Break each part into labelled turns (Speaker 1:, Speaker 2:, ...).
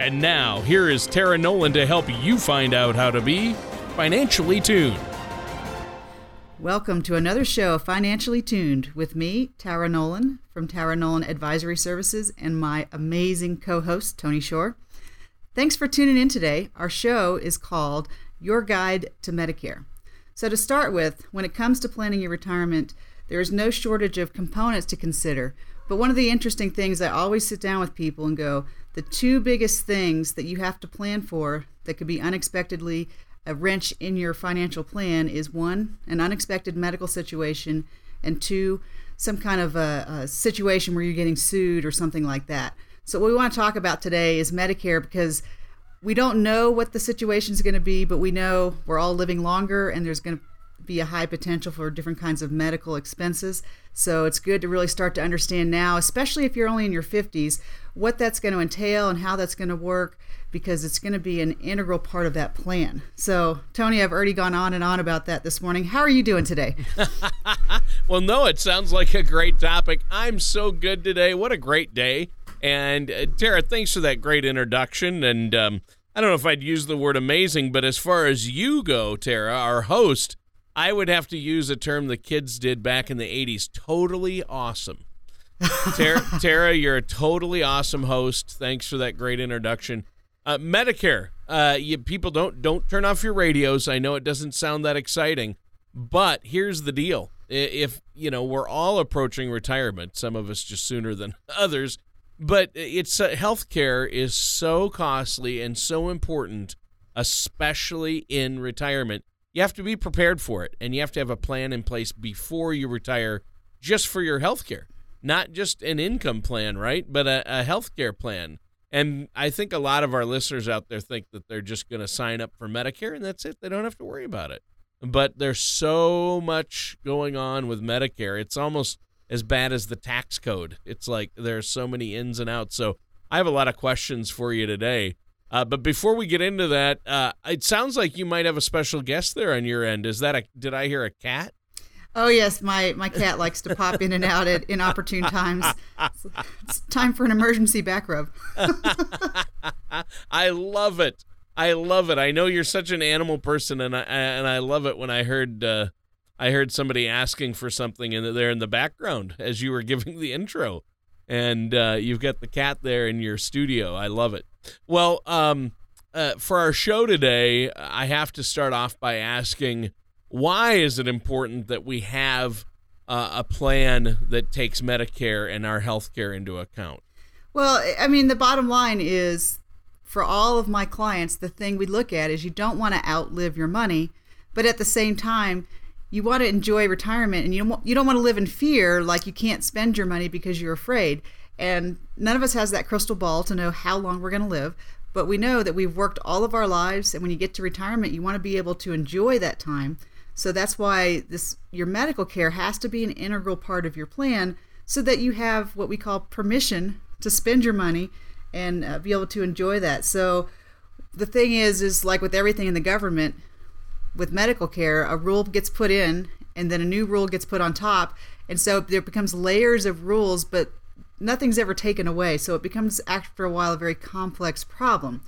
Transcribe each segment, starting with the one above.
Speaker 1: And now, here is Tara Nolan to help you find out how to be financially tuned.
Speaker 2: Welcome to another show of Financially Tuned with me, Tara Nolan from Tara Nolan Advisory Services, and my amazing co host, Tony Shore. Thanks for tuning in today. Our show is called Your Guide to Medicare. So, to start with, when it comes to planning your retirement, there is no shortage of components to consider. But one of the interesting things I always sit down with people and go, the two biggest things that you have to plan for that could be unexpectedly a wrench in your financial plan is one, an unexpected medical situation, and two, some kind of a, a, situation where you're getting sued or something like that. So, what we want to talk about today is Medicare because we don't know what the situation is going to be, but we know we're all living longer and there's going to be a high potential for different kinds of medical expenses. So it's good to really start to understand now, especially if you're only in your 50s, what that's going to entail and how that's going to work because it's going to be an integral part of that plan. So, Tony, I've already gone on and on about that this morning. How are you doing today?
Speaker 1: well, no, it sounds like a great topic. I'm so good today. What a great day. And uh, Tara, thanks for that great introduction. And um, I don't know if I'd use the word amazing, but as far as you go, Tara, our host, I would have to use a term the kids did back in the 80s totally awesome. Tara, Tara, you're a totally awesome host. Thanks for that great introduction. Uh, Medicare, uh, you, people don't don't turn off your radios. I know it doesn't sound that exciting, but here's the deal: if you know we're all approaching retirement, some of us just sooner than others, but it's uh, healthcare is so costly and so important, especially in retirement you have to be prepared for it and you have to have a plan in place before you retire just for your health care. Not just an income plan right but a, a health care plan. And i think a lot of our listeners out there think that they're just going to sign up for medicare and that's it. They don't have to worry about it. But there's so much going on with medicare. It's almost as bad as the tax code. It's like there's so many ins and outs. So i have a lot of questions for you today uh, but before we get into that, uh, it sounds like you might have a special guest there on your end. Is that a? Did I hear a cat?
Speaker 2: Oh yes, my my cat likes to pop in and out at inopportune times. It's, time for an emergency back rub.
Speaker 1: I love it. I love it. I know you're such an animal person, and I and I love it when I heard uh, I heard somebody asking for something in there in the background as you were giving the intro, and uh, you've got the cat there in your studio. I love it. Well, um, uh, for our show today, I have to start off by asking why is it important that we have uh, a plan that takes Medicare and our health care into account?
Speaker 2: Well, I mean, the bottom line is for all of my clients, the thing we look at is you don't want to outlive your money, but at the same time, you want to enjoy retirement and you don't, you don't want to live in fear like you can't spend your money because you're afraid. And none of us has that crystal ball to know how long we're going to live, but we know that we've worked all of our lives and when you get to retirement, you want to be able to enjoy that time. So that's why this your medical care has to be an integral part of your plan so that you have what we call permission to spend your money and uh, be able to enjoy that. So the thing is is like with everything in the government with medical care, a rule gets put in and then a new rule gets put on top. And so there becomes layers of rules, but nothing's ever taken away. So it becomes, after a while, a very complex problem.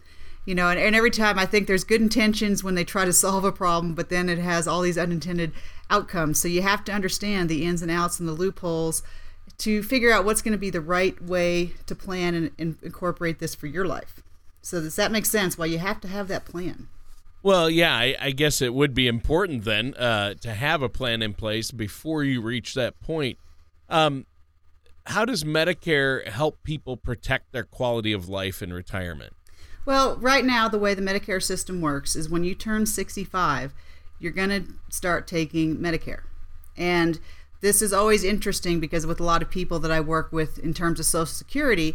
Speaker 2: You know, and, and every time I think there's good intentions when they try to solve a problem, but then it has all these unintended outcomes. So you have to understand the ins and outs and the loopholes to figure out what's going to be the right way to plan and, and incorporate this for your life. So does that make sense? Why you have to have that plan?
Speaker 1: Well, yeah, I, I guess it would be important then uh, to have a plan in place before you reach that point. Um, how does Medicare help people protect their quality of life in retirement?
Speaker 2: Well, right now, the way the Medicare system works is when you turn 65, you're going to start taking Medicare. And this is always interesting because with a lot of people that I work with in terms of Social Security,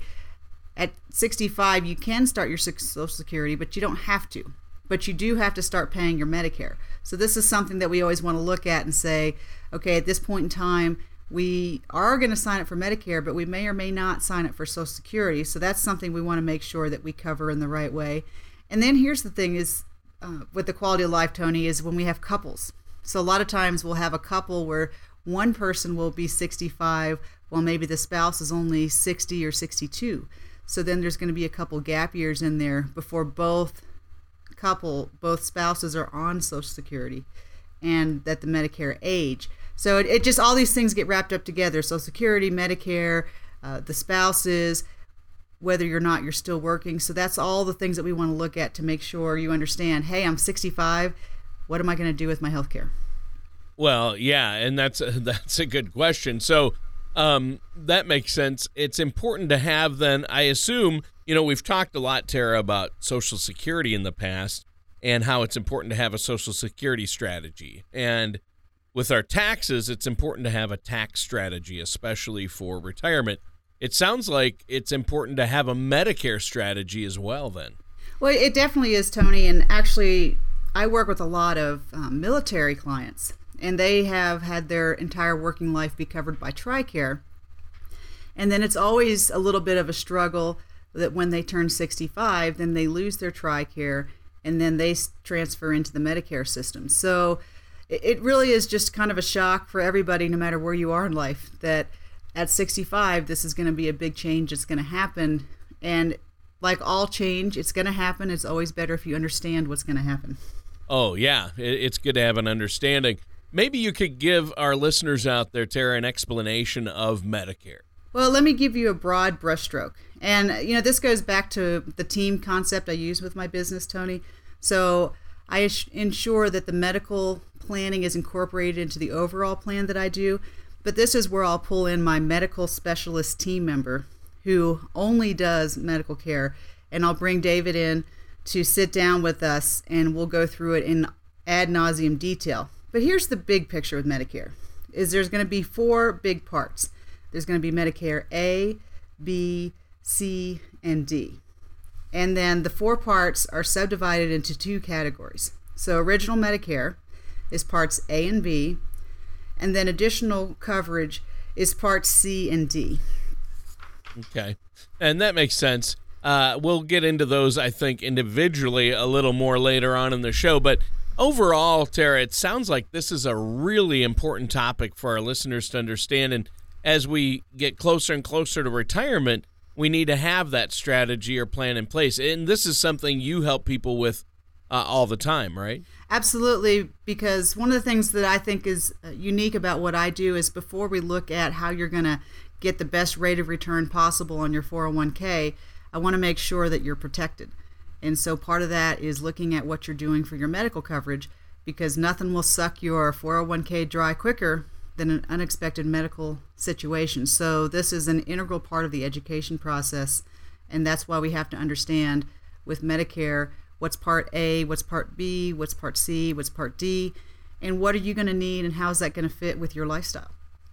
Speaker 2: At 65, you can start your Social Security, but you don't have to. But you do have to start paying your Medicare. So this is something that we always want to look at and say, okay, at this point in time, we are going to sign up for Medicare, but we may or may not sign up for Social Security. So that's something we want to make sure that we cover in the right way. And then here's the thing: is uh, with the quality of life, Tony, is when we have couples. So a lot of times we'll have a couple where one person will be 65 while maybe the spouse is only 60 or 62. So then there's going to be a couple gap years in there before both couple, both spouses are on Social Security and that the Medicare age. So it, it just all these things get wrapped up together. Social Security, Medicare, uh, the spouses, whether you're not you're still working. So that's all the things that we want to look at to make sure you understand. Hey, I'm 65. What am I going to do with my health care?
Speaker 1: Well, yeah, and that's a, that's a good question. So um, that makes sense. It's important to have then. I assume you know we've talked a lot, Tara, about Social Security in the past and how it's important to have a Social Security strategy and with our taxes, it's important to have a tax strategy, especially for retirement. It sounds like it's important to have a Medicare strategy as well, then.
Speaker 2: Well, it definitely is, Tony. And actually, I work with a lot of um, military clients, and they have had their entire working life be covered by TRICARE. And then it's always a little bit of a struggle that when they turn 65, then they lose their TRICARE and then they transfer into the Medicare system. So it really is just kind of a shock for everybody, no matter where you are in life, that at 65, this is going to be a big change. It's going to happen. And like all change, it's going to happen. It's always better if you understand what's going to happen.
Speaker 1: Oh, yeah. It's good to have an understanding. Maybe you could give our listeners out there, Tara, an explanation of Medicare.
Speaker 2: Well, let me give you a broad brushstroke. And, you know, this goes back to the team concept I use with my business, Tony. So I ensure that the medical planning is incorporated into the overall plan that I do. But this is where I'll pull in my medical specialist team member who only does medical care. And I'll bring David in to sit down with us and we'll go through it in ad nauseum detail. But here's the big picture with Medicare is there's going to be four big parts. There's going to be Medicare A, B, C, and D. And then the four parts are subdivided into two categories. So, original Medicare is parts A and B, and then additional coverage is parts C and D.
Speaker 1: Okay. And that makes sense. Uh, we'll get into those, I think, individually a little more later on in the show. But overall, Tara, it sounds like this is a really important topic for our listeners to understand. And as we get closer and closer to retirement, we need to have that strategy or plan in place. And this is something you help people with uh, all the time, right?
Speaker 2: Absolutely, because one of the things that I think is uh, unique about what I do is before we look at how you're going to get the best rate of return possible on your 401k, I want to make sure that you're protected. And so part of that is looking at what you're doing for your medical coverage because nothing will suck your 401k dry quicker than an unexpected medical situation. So, this is an integral part of the education process, and that's why we have to understand with Medicare what's part A, what's part B, what's part C, what's part D, and what are you going to need and how is that going to fit with your lifestyle.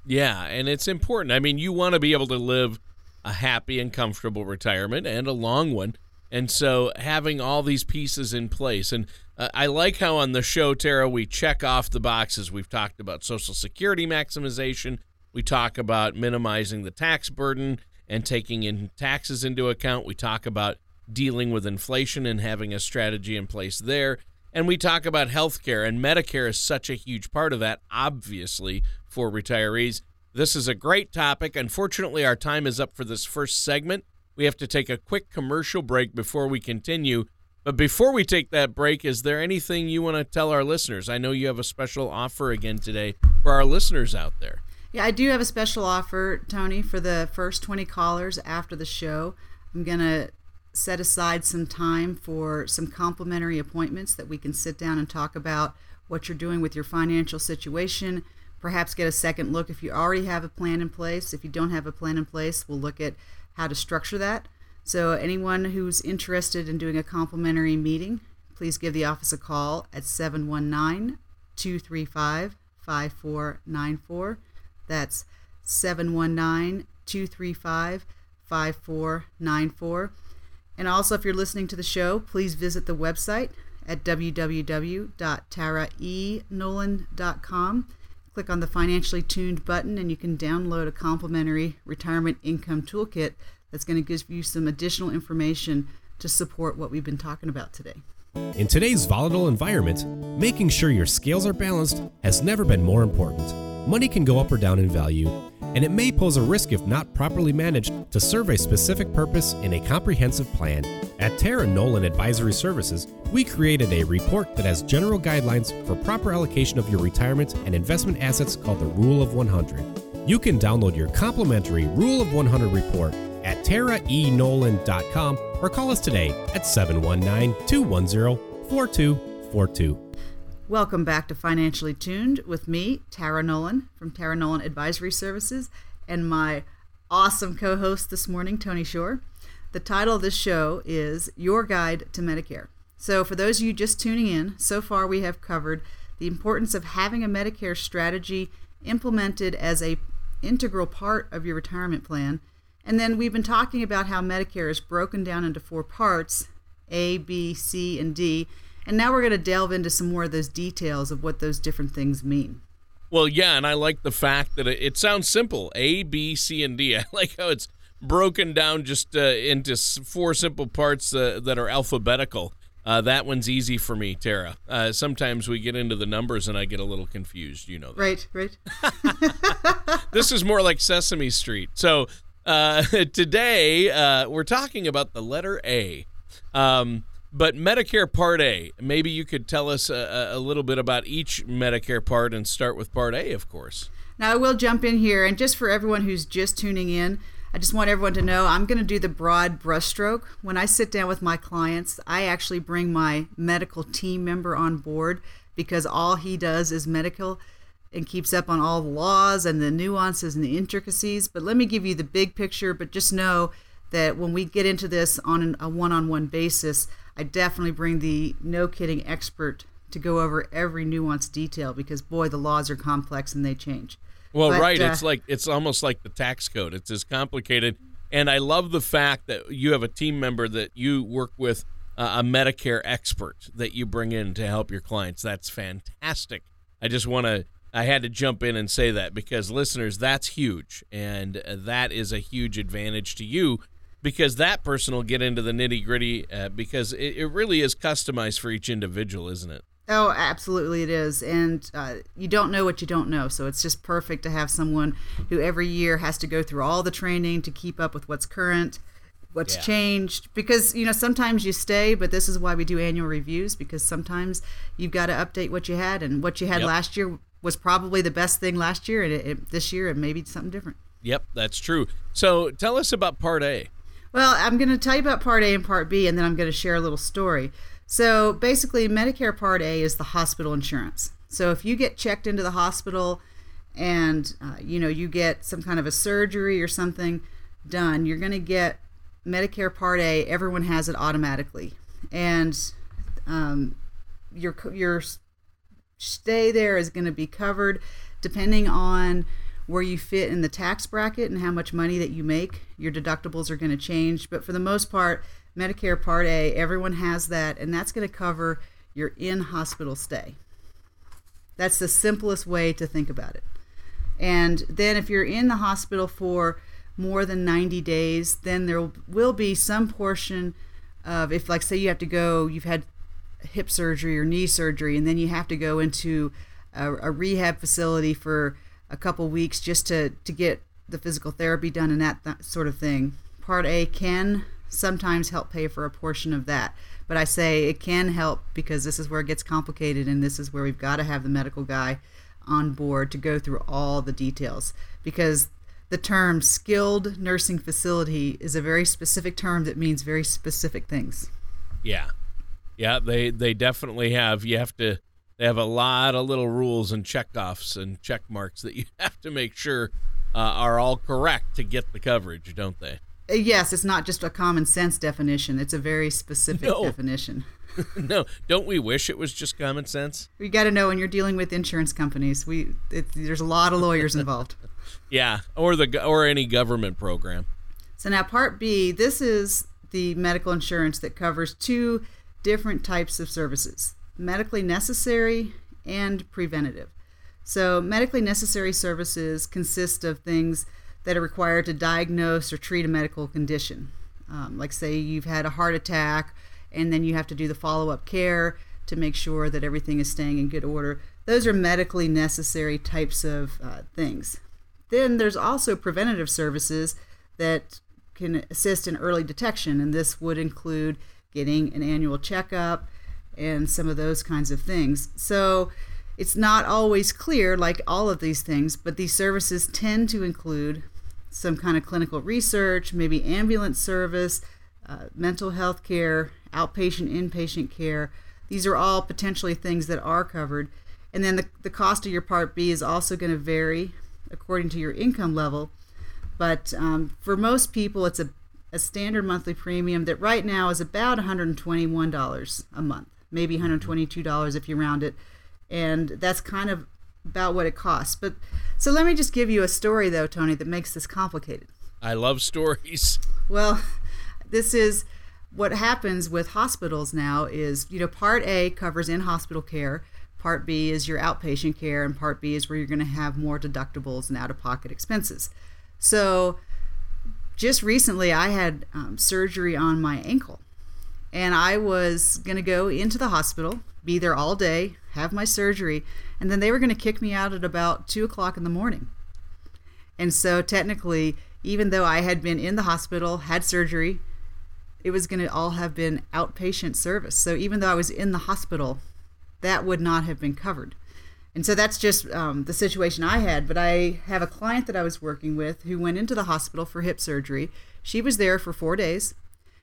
Speaker 1: Yeah, and it's important. I mean, you want to be able to live a happy and comfortable retirement and a long one. And so having all these pieces in place and uh, I like how on the show, Tara, we check off the boxes. We've talked about Social Security maximization. We talk about minimizing the tax burden and taking in taxes into account. We talk about dealing with inflation and having a strategy in place there. And we talk about healthcare, and Medicare is such a huge part of that, obviously, for retirees. This is a great topic. Unfortunately, our time is up for this first segment. We have to take a quick commercial break before we continue. But before we take that break, is there anything you want to tell our listeners? I know you have a special offer again today for our listeners out there.
Speaker 2: Yeah, I do have a special offer, Tony, for the first 20 callers after the show. I'm going to set aside some time for some complimentary appointments that we can sit down and talk about what you're doing with your financial situation. Perhaps get a second look if you already have a plan in place. If you don't have a plan in place, we'll look at how to structure that so, anyone who's interested in doing a complimentary meeting, please give the office a call at 719 235 5494. That's 719 235 5494. And also, if you're listening to the show, please visit the website at www.taraenolan.com. Click on the Financially Tuned button, and you can download a complimentary retirement income toolkit that's going to give you some additional information to support what we've been talking about today.
Speaker 3: In today's volatile environment, making sure your scales are balanced has never been more important. Money can go up or down in value, and it may pose a risk if not properly managed to serve a specific purpose in a comprehensive plan. At Tara Nolan Advisory Services, we created a report that has general guidelines for proper allocation of your retirement and investment assets called the Rule of 100. You can download your complimentary Rule of 100 report at taraenolan.com or call us today at 719 210 4242.
Speaker 2: Welcome back to Financially Tuned with me, Tara Nolan from Tara Nolan Advisory Services, and my awesome co host this morning, Tony Shore. The title of this show is Your Guide to Medicare. So, for those of you just tuning in, so far we have covered the importance of having a Medicare strategy implemented as a integral part of your retirement plan. And then we've been talking about how Medicare is broken down into four parts A, B, C, and D and now we're going to delve into some more of those details of what those different things mean.
Speaker 1: Well, yeah, and I like the fact that it, it sounds simple A, B, C, and D. I like how it's broken down just uh, into four simple parts uh, that are alphabetical. Uh, that one's easy for me, Tara. Uh, sometimes we get into the numbers and I get a little confused. You know that.
Speaker 2: Right, right.
Speaker 1: this is more like Sesame Street. So uh, today uh, we're talking about the letter A. Um, but Medicare Part A, maybe you could tell us a, a, little bit about each Medicare part and start with Part A, of course.
Speaker 2: Now, I will jump in here, and just for everyone who's just tuning in, I just want everyone to know I'm going to do the broad brushstroke. When I sit down with my clients, I actually bring my medical team member on board because all he does is medical and keeps up on all the laws and the nuances and the intricacies. But let me give you the big picture, but just know that when we get into this on a one on one basis, I definitely bring the no kidding expert to go over every nuanced detail because boy, the laws are complex and they change.
Speaker 1: Well, but, right. Uh, it's like it's almost like the tax code. It's as complicated. And I love the fact that you have a team member that you work with uh, a Medicare expert that you bring in to help your clients. That's fantastic. I just want to I had to jump in and say that because listeners, that's huge and uh, that is a huge advantage to you because that person will get into the nitty gritty uh, because it, it, really is customized for each individual, isn't it?
Speaker 2: Oh, absolutely, it is. And uh, you don't know what you don't know. So it's just perfect to have someone who every year has to go through all the training to keep up with what's current, what's yeah. changed. Because, you know, sometimes you stay, but this is why we do annual reviews because sometimes you've got to update what you had. And what you had yep. last year was probably the best thing last year. And it, it, this year, it may be something different.
Speaker 1: Yep, that's true. So tell us about Part A.
Speaker 2: Well, I'm going to tell you about Part A and Part B, and then I'm going to share a little story. So basically, Medicare Part A is the hospital insurance. So if you get checked into the hospital and uh, you know you get some kind of a surgery or something done, you're going to get Medicare Part A. Everyone has it automatically, and um, your your stay there is going to be covered depending on where you fit in the tax bracket and how much money that you make. Your deductibles are going to change, but for the most part, Medicare Part A, everyone has that, and that's going to cover your in hospital stay. That's the simplest way to think about it. And then if you're in the hospital for more than 90 days, then there will be some portion of, if, like, say, you have to go, you've had hip surgery or knee surgery, and then you have to go into a, a rehab facility for a couple weeks just to, to get the physical therapy done and that, sort of thing. Part A can sometimes help pay for a portion of that. But I say it can help because this is where it gets complicated and this is where we've got to have the medical guy on board to go through all the details because the term skilled nursing facility is a very specific term that means very specific things.
Speaker 1: Yeah. Yeah, they they definitely have. You have to they have a lot of little rules and checkoffs and check marks that you have to make sure uh, are all correct to get the coverage, don't they?
Speaker 2: Uh, yes, it's not just a common sense definition. It's a very specific no. definition.
Speaker 1: no, don't we wish it was just common sense?
Speaker 2: We got to know when you're dealing with insurance companies. We it, there's a lot of lawyers involved.
Speaker 1: yeah, or the or any government program.
Speaker 2: So now Part B, this is the medical insurance that covers two different types of services medically necessary and preventative. So, medically necessary services consist of things that are required to diagnose or treat a medical condition. Um, like, say, you've had a heart attack, and then you have to do the follow up care to make sure that everything is staying in good order. Those are medically necessary types of uh, things. Then there's also preventative services that can assist in early detection, and this would include getting an annual checkup and some of those kinds of things. So it's not always clear, like all of these things, but these services tend to include some kind of clinical research, maybe ambulance service, uh, mental health care, outpatient, inpatient care. These are all potentially things that are covered. And then the, the cost of your Part B is also going to vary according to your income level. But um, for most people, it's a, a standard monthly premium that right now is about $121 a month, maybe $122 if you round it. And that's kind of about what it costs. But so let me just give you a story, though, Tony, that makes this complicated.
Speaker 1: I love stories.
Speaker 2: Well, this is what happens with hospitals now is, you know, part A covers in hospital care, part B is your outpatient care, and part B is where you're going to have more deductibles and out of pocket expenses. So just recently, I had um, surgery on my ankle, and I was going to go into the hospital, be there all day, have my surgery, and then they were going to kick me out at about two o'clock in the morning. And so, technically, even though I had been in the hospital, had surgery, it was going to all have been outpatient service. So, even though I was in the hospital, that would not have been covered. And so that's just um, the situation I had. But I have a client that I was working with who went into the hospital for hip surgery. She was there for four days,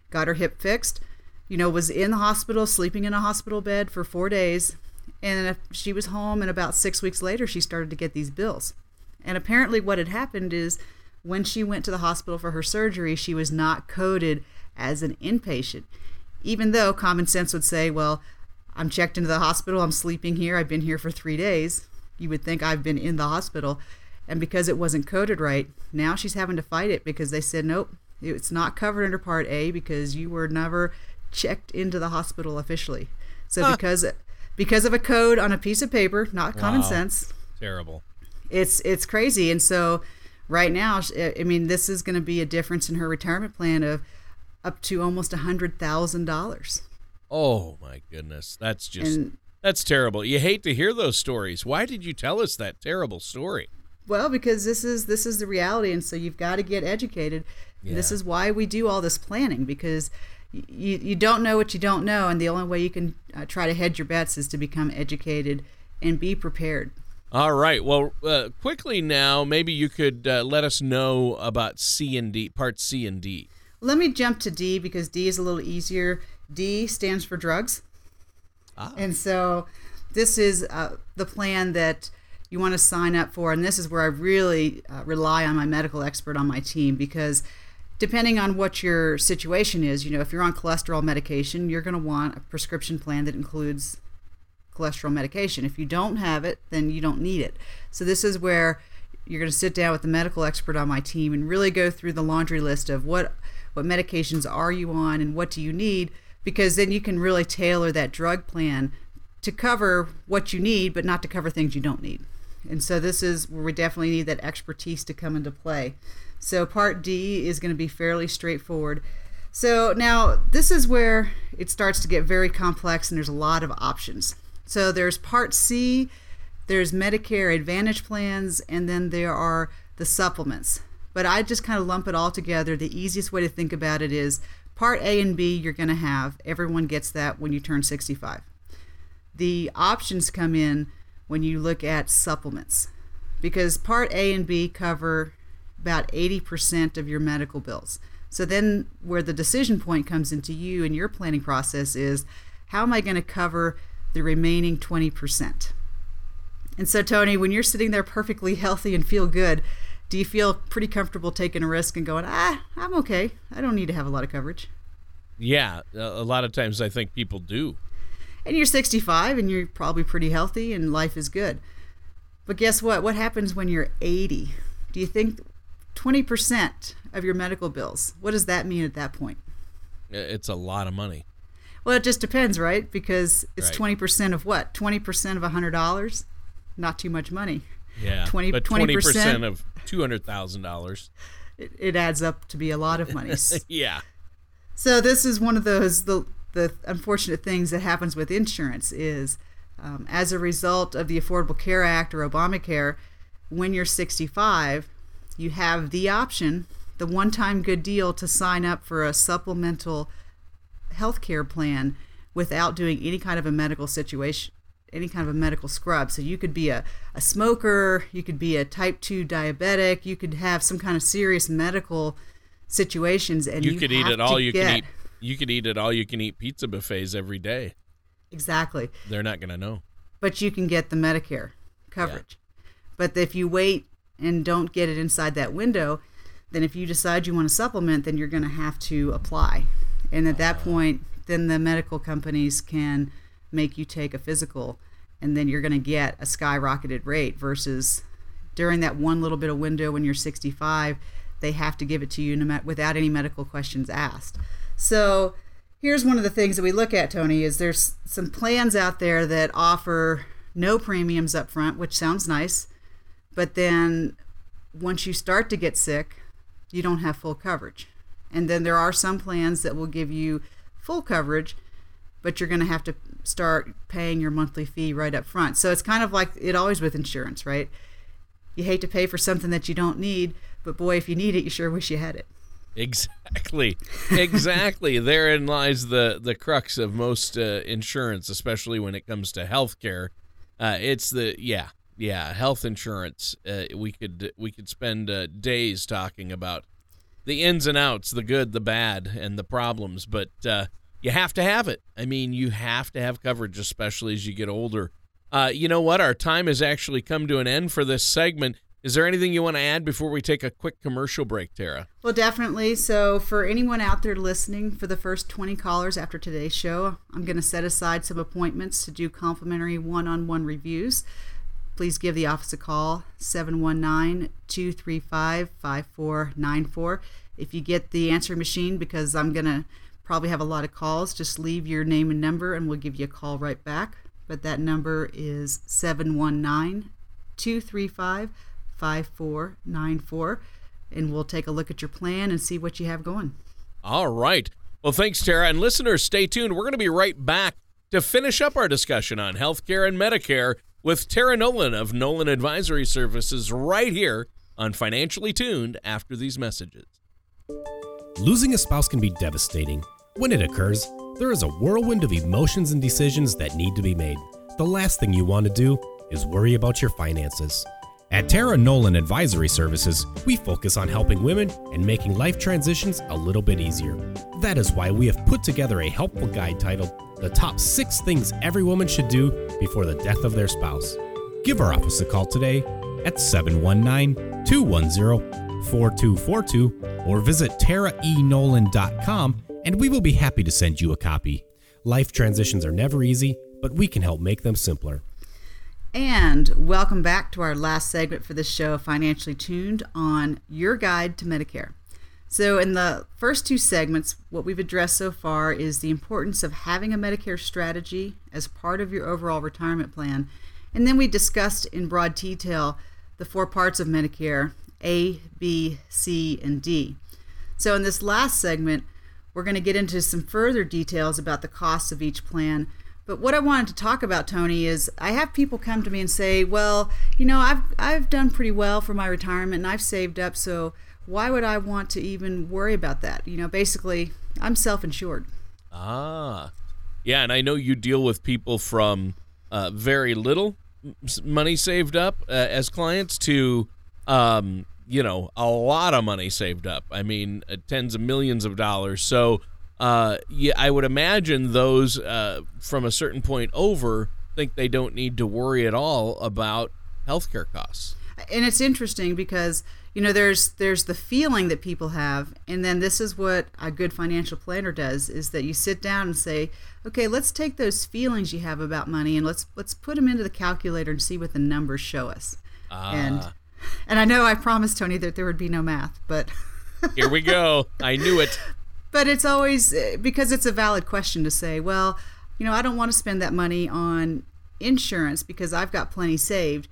Speaker 2: got her hip fixed, you know, was in the hospital, sleeping in a hospital bed for four days. And she was home, and about six weeks later, she started to get these bills. And apparently, what had happened is when she went to the hospital for her surgery, she was not coded as an inpatient, even though common sense would say, well, I'm checked into the hospital. I'm sleeping here. I've been here for three days. You would think I've been in the hospital. And because it wasn't coded right, now she's having to fight it because they said, nope, it's not covered under Part A because you were never checked into the hospital officially. So huh. because because of a code on a piece of paper, not common sense.
Speaker 1: Terrible.
Speaker 2: It's it's crazy. And so right now, I mean, this is going to be a difference in her retirement plan of up to almost a hundred thousand dollars.
Speaker 1: Oh my goodness, that's just and, that's terrible. You hate to hear those stories. Why did you tell us that terrible story?
Speaker 2: Well, because this is this is the reality, and so you've got to get educated. Yeah. This is why we do all this planning because you you don't know what you don't know, and the only way you can uh, try to hedge your bets is to become educated and be prepared.
Speaker 1: All right. Well, uh, quickly now, maybe you could uh, let us know about C and D, part C and D.
Speaker 2: Let me jump to D because D is a little easier. D stands for drugs. Ah. And so this is uh, the plan that you want to sign up for. And this is where I really uh, rely on my medical expert on my team because depending on what your situation is, you know, if you're on cholesterol medication, you're going to want a prescription plan that includes cholesterol medication. If you don't have it, then you don't need it. So this is where you're going to sit down with the medical expert on my team and really go through the laundry list of what what medications are you on and what do you need because then you can really tailor that drug plan to cover what you need, but not to cover things you don't need. And so this is where we definitely need that expertise to come into play. So part D is going to be fairly straightforward. So now this is where it starts to get very complex and there's a lot of options. So there's part C, there's Medicare Advantage plans, and then there are the supplements. But I just kind of lump it all together. The easiest way to think about it is Part A and B, you're going to have. Everyone gets that when you turn 65. The options come in when you look at supplements because Part A and B cover about 80% of your medical bills. So then, where the decision point comes into you and your planning process is how am I going to cover the remaining 20%? And so, Tony, when you're sitting there perfectly healthy and feel good, do you feel pretty comfortable taking a risk and going, ah, I'm okay. I don't need to have a lot of coverage.
Speaker 1: Yeah, a lot of times I think people do.
Speaker 2: And you're 65 and you're probably pretty healthy and life is good. But guess what? What happens when you're 80? Do you think 20% of your medical bills. What does that mean at that point?
Speaker 1: It's a lot of money.
Speaker 2: Well, it just depends, right? Because it's
Speaker 1: Right.
Speaker 2: 20% of what? 20% of $100? Not too much money.
Speaker 1: Yeah,
Speaker 2: 20
Speaker 1: but
Speaker 2: 20%
Speaker 1: of two hundred thousand dollars.
Speaker 2: It, it adds up to be a lot of money.
Speaker 1: Yeah,
Speaker 2: So this is one of those the the unfortunate things that happens with insurance is um, as a result of the Affordable Care Act or Obamacare, when you're 65, you have the option, the one-time good deal to sign up for a supplemental health care plan without doing any kind of a medical situation any kind of a medical scrub so you could be a, a smoker you could be a type 2 diabetic you could have some kind of serious medical situations and
Speaker 1: you,
Speaker 2: you,
Speaker 1: could eat it all you
Speaker 2: get,
Speaker 1: can eat. You could eat it all you can eat pizza buffets every day.
Speaker 2: exactly
Speaker 1: They're not going to know.
Speaker 2: but you can get the medicare coverage but if you wait and don't get it inside that window then if you decide you want to supplement then you're going to have to apply. And at that point then the medical companies can make you take a physical and then you're going to get a skyrocketed rate versus during that one little bit of window when you're 65 they have to give it to you without any medical questions asked. So here's one of the things that we look at tony is there's some plans out there that offer no premiums up front which sounds nice but then once you start to get sick you don't have full coverage and then there are some plans that will give you full coverage but you're going to have to start paying your monthly fee right up front. So it's kind of like it always with insurance, right? You hate to pay for something that you don't need, but boy, if you need it, you sure wish you had it.
Speaker 1: Exactly, exactly. Therein lies the the crux of most uh, insurance, especially when it comes to healthcare. Uh, it's the yeah, yeah, health insurance. Uh, we could we could spend uh, days talking about the ins and outs, the good, the bad, and the problems, but uh, you have to have it. I mean, you have to have coverage, especially as you get older. Uh, you know what? Our time has actually come to an end for this segment. Is there anything you want to add before we take a quick commercial break, Tara?
Speaker 2: Well, definitely. So, for anyone out there listening, for the first 20 callers after today's show, I'm going to set aside some appointments to do complimentary one on one reviews. Please give the office a call, 719 235 5494. If you get the answering machine, because I'm going to probably have a lot of calls, just leave your name and number and we'll give you a call right back. But that number is 719 235 5494 and we'll take a look at your plan and see what you have going.
Speaker 1: All right. Well, thanks, Tara. And listeners, stay tuned. We're going to be right back to finish up our discussion on healthcare and Medicare with Tara Nolan of Nolan Advisory Services right here on Financially Tuned after these messages.
Speaker 3: Losing a spouse can be devastating. When it occurs, there is a whirlwind of emotions and decisions that need to be made. The last thing you want to do is worry about your finances. At Tara Nolan Advisory Services, we focus on helping women and making life transitions a little bit easier. That is why we have put together a helpful guide titled The Top 6 Things Every Woman Should Do Before the Death of Their Spouse. Give our office a call today at 719 210 4242 or visit taraenolan.com and we will be happy to send you a copy. Life transitions are never easy, but we can help make them simpler.
Speaker 2: And welcome back to our last segment for this show, Financially Tuned, on Your Guide to Medicare. So, in the first two segments, what we've addressed so far is the importance of having a Medicare strategy as part of your overall retirement plan. And then we discussed in broad detail the four parts of Medicare A, B, C, and D. So, in this last segment, we're going to get into some further details about the costs of each plan. But what I wanted to talk about, Tony, is I have people come to me and say, "Well, you know, I've I've done pretty well for my retirement and I've saved up, so why would I want to even worry about that?" You know, basically, I'm self-insured.
Speaker 1: Ah, yeah, and I know you deal with people from uh, very little money saved up uh, as clients to, um, you know, a lot of money saved up. I mean, uh, tens of millions of dollars. So, uh, yeah, I would imagine those uh, from a certain point over think they don't need to worry at all about healthcare costs.
Speaker 2: and it's interesting because you know there's there's the feeling that people have and then this is what a good financial planner does is that you sit down and say okay let's take those feelings you have about money and let's let's put them into the calculator and see what the numbers show us and And I know I promised Tony that there would be no math, but
Speaker 1: Here we go. I knew it.
Speaker 2: but it's always eh, because it's a valid question to say, well, you know, I don't want to spend that money on insurance because I've got plenty saved.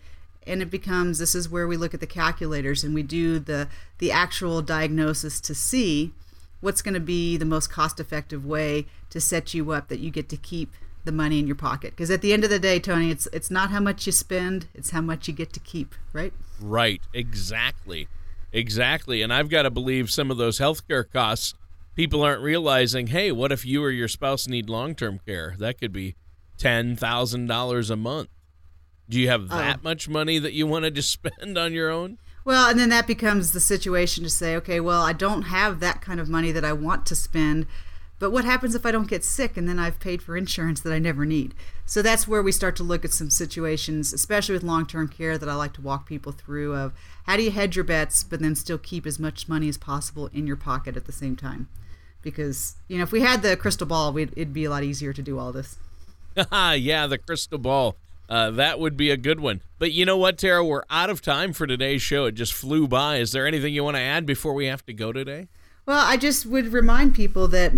Speaker 2: And it becomes this is where we look at the calculators and we do the the actual diagnosis to see what's going to be the most cost effective way to set you up that you get to keep the money in your pocket because at the end of the day tony it's it's not how much you spend it's how much you get to keep right
Speaker 1: Right. Exactly. Exactly. And I've got to believe some of those healthcare costs, people aren't realizing, hey, what if you or your spouse need long term care? That could be $10,000 a month. Do you have oh. that much money that you wanted to spend on your own?
Speaker 2: Well, and then that becomes the situation to say, okay, well, I don't have that kind of money that I want to spend, but what happens if I don't get sick and then I've paid for insurance that I never need? So that's where we start to look at some situations, especially with long-term care that I like to walk people through of how do you hedge your bets but then still keep as much money as possible in your pocket at the same time? Because, you know, if we had the crystal ball, we'd, it'd be a lot easier to do all this.
Speaker 1: yeah, the crystal ball. Uh, that would be a good one. But you know what, Tara? We're out of time for today's show. It just flew by. Is there anything you want to add before we have to go today?
Speaker 2: Well, I just would remind people that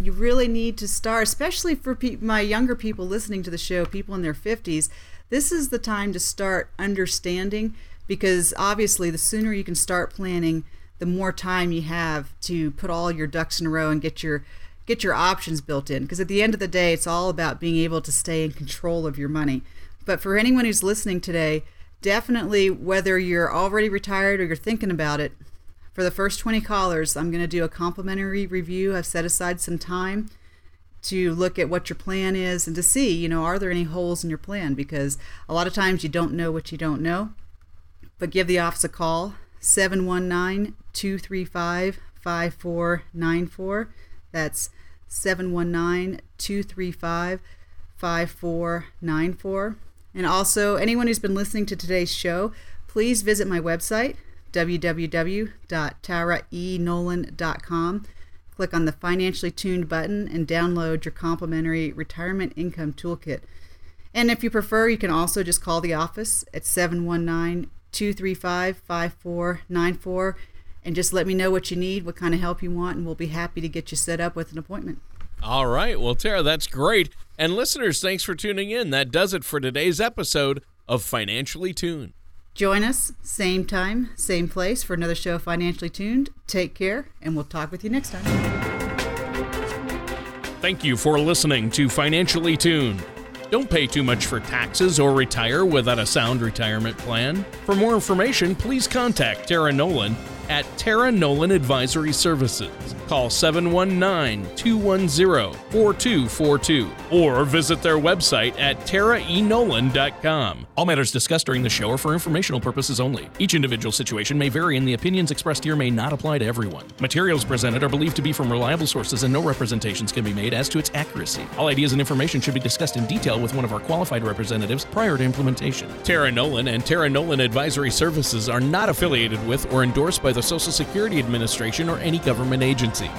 Speaker 2: you really need to start, especially for pe- my younger people listening to the show, people in their 50s. This is the time to start understanding because obviously, the sooner you can start planning, the more time you have to put all your ducks in a row and get your get your options built in because at the end of the day it's all about being able to stay in control of your money but for anyone who's listening today definitely whether you're already retired or you're thinking about it for the first 20 callers, I'm going to do a complimentary review. I've set aside some time to look at what your plan is and to see, you know, are there any holes in your plan? Because a lot of times you don't know what you don't know. But give the office a call, 719 235 5494. That's 719 235 5494. And also, anyone who's been listening to today's show, please visit my website, www.taraenolan.com. Click on the Financially Tuned button and download your complimentary retirement income toolkit. And if you prefer, you can also just call the office at 719 235 5494 and just let me know what you need, what kind of help you want, and we'll be happy to get you set up with an appointment.
Speaker 1: All right. Well, Tara, that's great. And listeners, thanks for tuning in. That does it for today's episode of Financially Tuned.
Speaker 2: Join us, same time, same place, for another show Financially Tuned. Take care, and we'll talk with you next time.
Speaker 1: Thank you for listening to Financially Tuned. Don't pay too much for taxes or retire without a sound retirement plan. For more information, please contact Tara Nolan at Tara Nolan Advisory Services. Call 719 210 4242 or visit their website at taraenolan.com. All matters discussed during the show are for informational purposes only. Each individual situation may vary, and the opinions expressed here may not apply to everyone. Materials presented are believed to be from reliable sources, and no representations can be made as to its accuracy. All ideas and information should be discussed in detail with one of our qualified representatives prior to implementation. Tara Nolan and Tara Nolan Advisory Services are not affiliated with or endorsed by the Social Security Administration or any government agency.